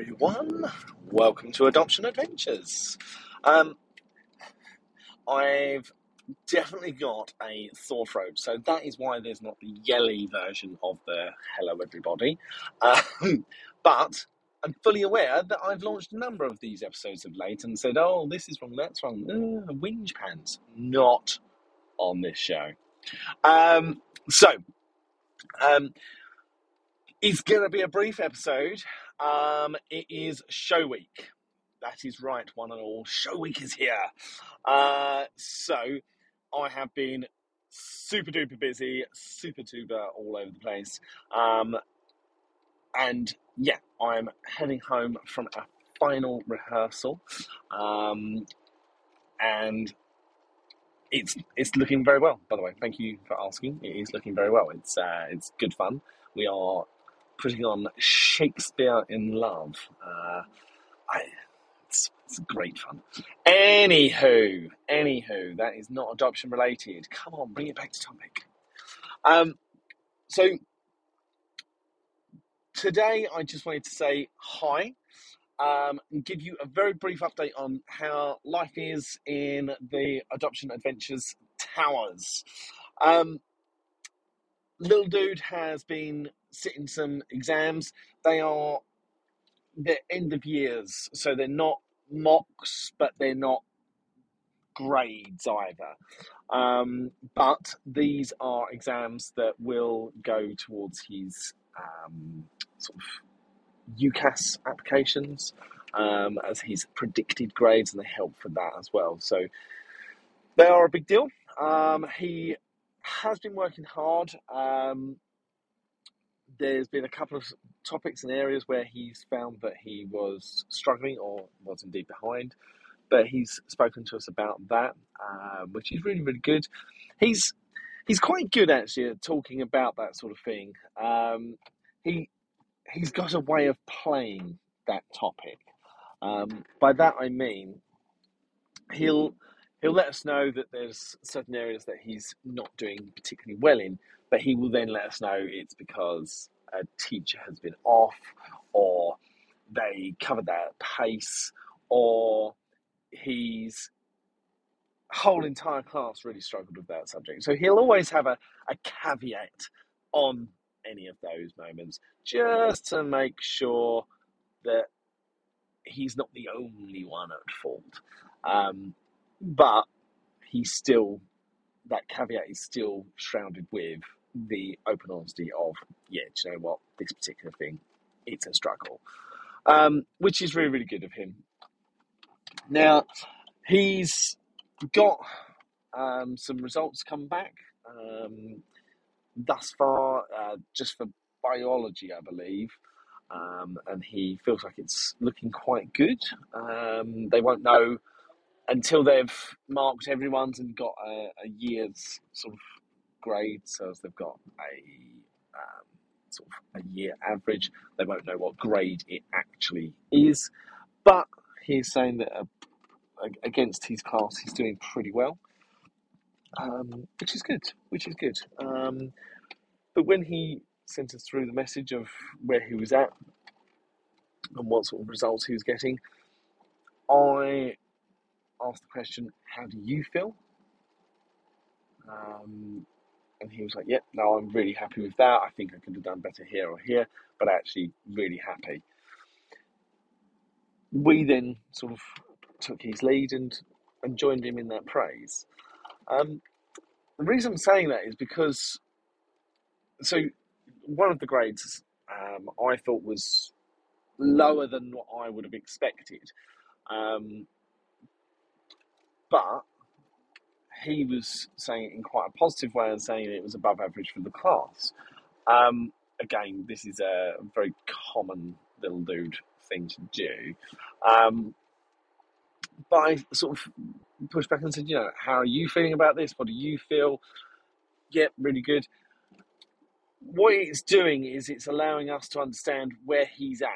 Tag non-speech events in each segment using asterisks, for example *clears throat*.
everyone. Welcome to Adoption Adventures. Um, I've definitely got a sore throat, so that is why there's not the yelly version of the hello everybody. Um, but I'm fully aware that I've launched a number of these episodes of late and said, oh, this is wrong, that's wrong, uh, whinge pants. Not on this show. Um, so, um, it's going to be a brief episode. Um, it is show week. That is right, one and all. Show week is here. Uh, so I have been super duper busy, super duper all over the place. Um, and yeah, I'm heading home from a final rehearsal. Um, and it's it's looking very well. By the way, thank you for asking. It is looking very well. It's uh, it's good fun. We are putting on Shakespeare in Love. Uh, I, it's, it's great fun. Anywho, anywho, that is not adoption related. Come on, bring it back to topic. Um, so today I just wanted to say hi. Um, and give you a very brief update on how life is in the Adoption Adventures Towers. Um, little dude has been sitting some exams. They are the end of years, so they're not mocks, but they're not grades either. Um, but these are exams that will go towards his um, sort of UCAS applications um, as his predicted grades, and they help for that as well. So they are a big deal. Um, he has been working hard. Um, there's been a couple of topics and areas where he's found that he was struggling or was indeed behind, but he's spoken to us about that, uh, which is really really good. He's he's quite good actually at talking about that sort of thing. Um, he he's got a way of playing that topic. Um, by that I mean he'll he'll let us know that there's certain areas that he's not doing particularly well in, but he will then let us know it's because a teacher has been off, or they covered that pace, or he's whole entire class really struggled with that subject. So he'll always have a, a caveat on any of those moments just to make sure that he's not the only one at fault. Um, but he's still, that caveat is still shrouded with the open honesty of, yeah, do you know what, this particular thing, it's a struggle. Um, which is really, really good of him. Now, he's got um, some results come back um, thus far, uh, just for biology, I believe. Um, and he feels like it's looking quite good. Um, they won't know until they've marked everyone's and got a, a year's sort of grade. So as they've got a um, sort of a year average, they won't know what grade it actually is. But he's saying that uh, against his class, he's doing pretty well, um, which is good. Which is good. Um, but when he sent us through the message of where he was at and what sort of results he was getting, I asked the question, "How do you feel?" Um, and he was like, "Yep, yeah, no, I'm really happy with that. I think I could have done better here or here, but actually really happy." We then sort of took his lead and and joined him in that praise. Um, the reason I'm saying that is because so one of the grades um, I thought was lower than what I would have expected. Um, but he was saying it in quite a positive way and saying it was above average for the class. Um, again, this is a very common little dude thing to do. Um, but I sort of pushed back and said, you know, how are you feeling about this? What do you feel? Yep, really good. What it's doing is it's allowing us to understand where he's at.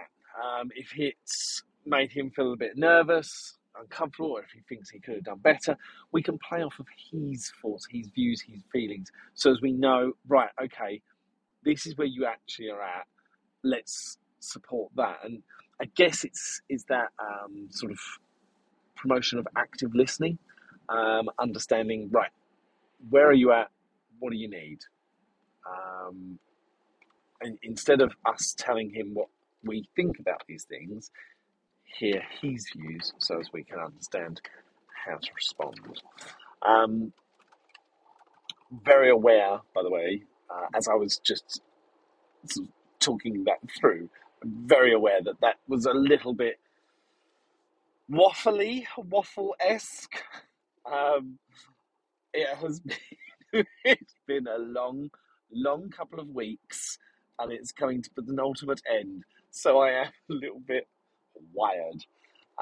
Um, if it's made him feel a bit nervous, uncomfortable or if he thinks he could have done better, we can play off of his thoughts, his views, his feelings. So as we know, right, okay, this is where you actually are at. Let's support that. And I guess it's it's that um, sort of promotion of active listening, um, understanding right where are you at, what do you need, um, and instead of us telling him what we think about these things, hear his views so as we can understand how to respond. Um, very aware, by the way, uh, as I was just sort of talking that through, I'm very aware that that was a little bit waffly, waffle esque. Um, it has been, *laughs* it's been a long, long couple of weeks, and it's coming to an ultimate end. So I am a little bit wired.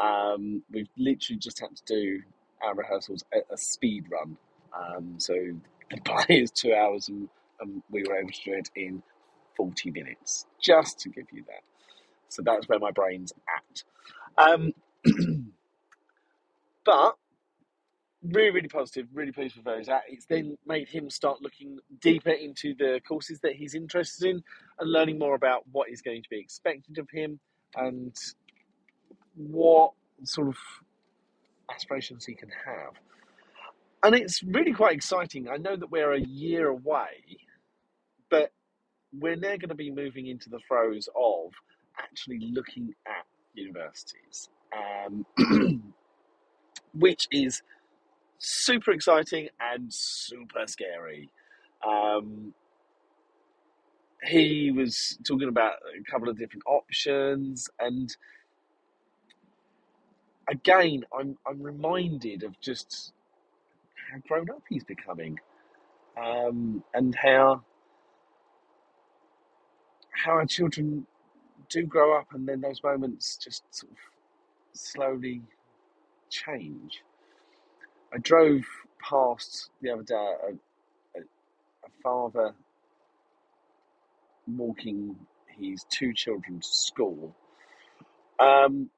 Um, we've literally just had to do our rehearsals at a speed run. Um, so the play is two hours, and, and we were able to do it in 40 minutes, just to give you that. So that's where my brain's at. Um, *clears throat* but really, really positive, really pleased with where he's at. It's then made him start looking deeper into the courses that he's interested in and learning more about what is going to be expected of him and what sort of aspirations he can have. And it's really quite exciting. I know that we're a year away, but we're now going to be moving into the throes of actually looking at universities, um, *clears throat* which is super exciting and super scary. Um, he was talking about a couple of different options, and again, I'm I'm reminded of just how grown up he's becoming, um, and how how our children do grow up, and then those moments just sort of slowly change. I drove past the other day a, a, a father walking his two children to school, um,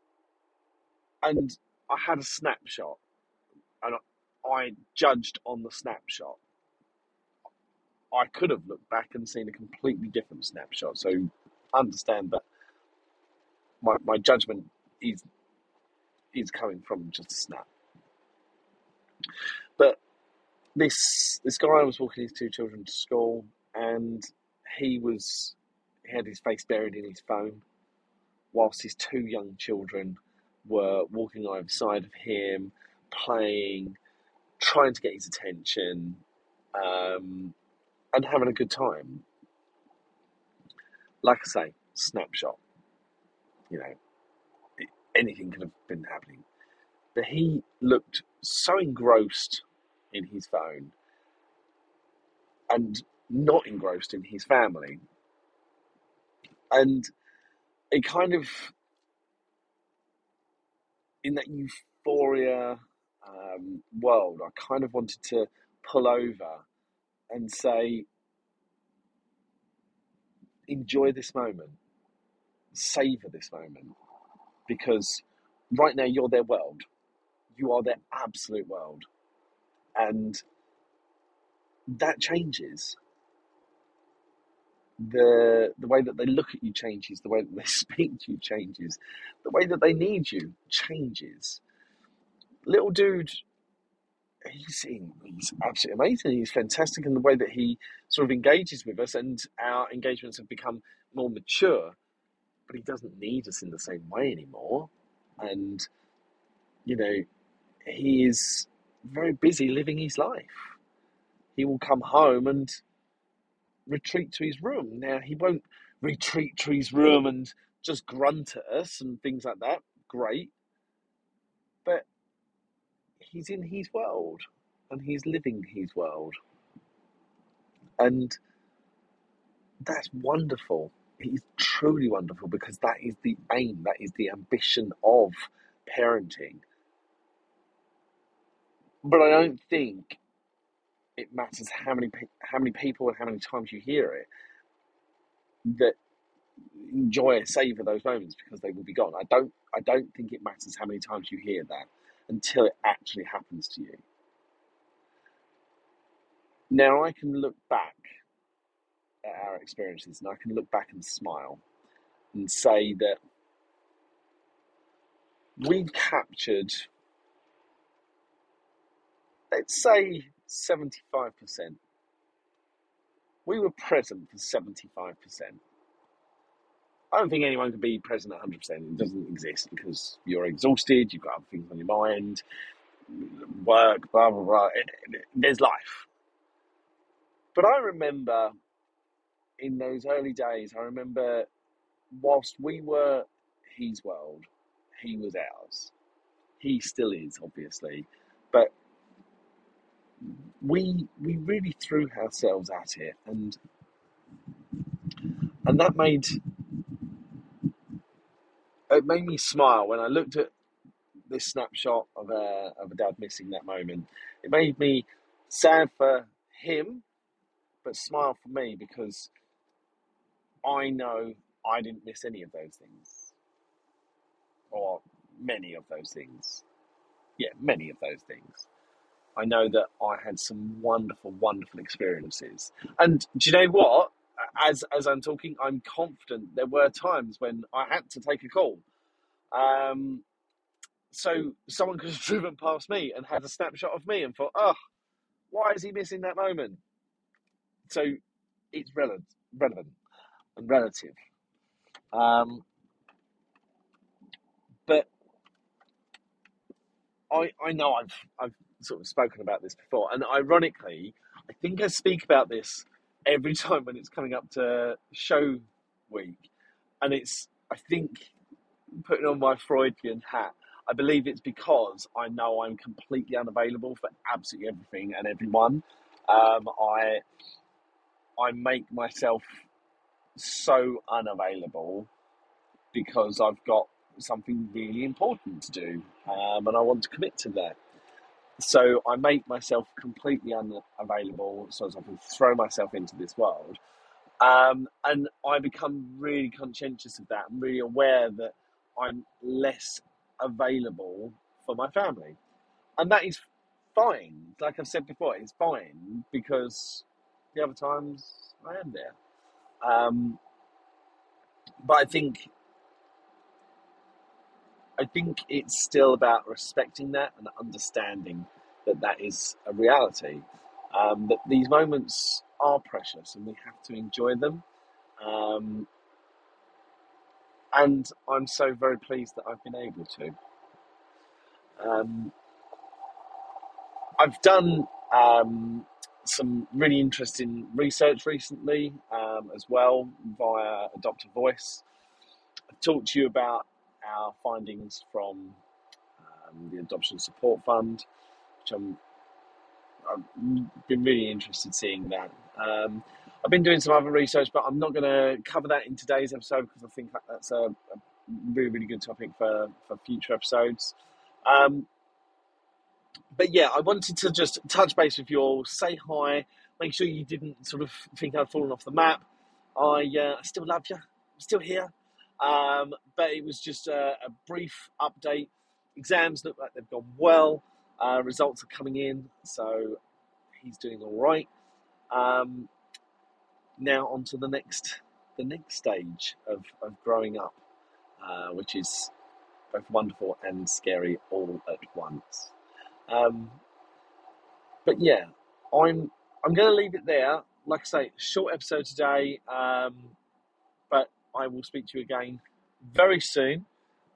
and I had a snapshot, and I, judged on the snapshot. I could have looked back and seen a completely different snapshot. So understand that my, my judgment is is coming from just a snap. But this this guy was walking his two children to school, and he was he had his face buried in his phone, whilst his two young children were walking on either side of him, playing, trying to get his attention, um, and having a good time. Like I say, snapshot. You know, anything could have been happening. But he looked so engrossed in his phone and not engrossed in his family. And it kind of, in that euphoria um, world, I kind of wanted to pull over and say, enjoy this moment, savor this moment, because right now you're their world. You are their absolute world. And that changes. The the way that they look at you changes, the way that they *laughs* speak to you changes, the way that they need you changes. Little dude, he's he's absolutely amazing. He's fantastic in the way that he sort of engages with us, and our engagements have become more mature. But he doesn't need us in the same way anymore, and you know, he is very busy living his life. He will come home and retreat to his room. Now, he won't retreat to his room and just grunt at us and things like that. Great. But he's in his world and he's living his world. And that's wonderful. It's truly wonderful because that is the aim, that is the ambition of parenting. But I don't think it matters how many how many people and how many times you hear it that enjoy and savor those moments because they will be gone. I don't I don't think it matters how many times you hear that until it actually happens to you. Now I can look back at our experiences and I can look back and smile and say that we captured, let's say, 75%. We were present for 75%. I don't think anyone can be present 100%. It doesn't exist because you're exhausted, you've got other things on your mind, work, blah, blah, blah. There's life. But I remember in those early days, I remember whilst we were his world, he was ours. He still is, obviously. But we we really threw ourselves at it and and that made it made me smile when I looked at this snapshot of a of a dad missing that moment. It made me sad for him, but smile for me because I know I didn't miss any of those things, or many of those things. Yeah, many of those things. I know that I had some wonderful, wonderful experiences. And do you know what? As as I'm talking, I'm confident there were times when I had to take a call. Um, so someone could have *laughs* driven past me and had a snapshot of me and thought, oh, why is he missing that moment? So it's relevant, relevant and relative. Um, but I I know I've I've sort of spoken about this before, and ironically, I think I speak about this every *laughs* time when it's coming up to show week, and it's I think putting on my Freudian hat. I believe it's because I know I'm completely unavailable for absolutely everything and everyone. Um, I I make myself so unavailable because I've got something really important to do, um, and I want to commit to that. So I make myself completely unavailable so as I can throw myself into this world. Um, and I become really conscientious of that and really aware that I'm less available for my family. And that is fine. Like I've said before, it's fine because the other times I am there. Um, but I think I think it's still about respecting that and understanding that that is a reality. Um, that these moments are precious and we have to enjoy them. Um, and I'm so very pleased that I've been able to. Um, I've done um, some really interesting research recently um, as well via Adopt a Voice. I've talked to you about our findings from um, the Adoption Support Fund, which I'm, I've been really interested seeing that. Um, I've been doing some other research, but I'm not going to cover that in today's episode because I think that that's a, a really, really good topic for, for future episodes. Um, but yeah, I wanted to just touch base with you all, say hi, make sure you didn't sort of think I'd fallen off the map. I uh, still love you, I'm still here. Um, but it was just a, a brief update. Exams look like they've gone well. Uh, results are coming in, so he's doing all right. Um, now on to the next, the next stage of, of growing up, uh, which is both wonderful and scary all at once. Um, but yeah, I'm I'm going to leave it there. Like I say, short episode today, um, I will speak to you again very soon.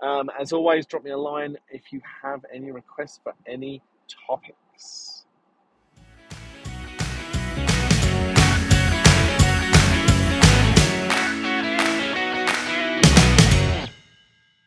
Um, as always, drop me a line if you have any requests for any topics.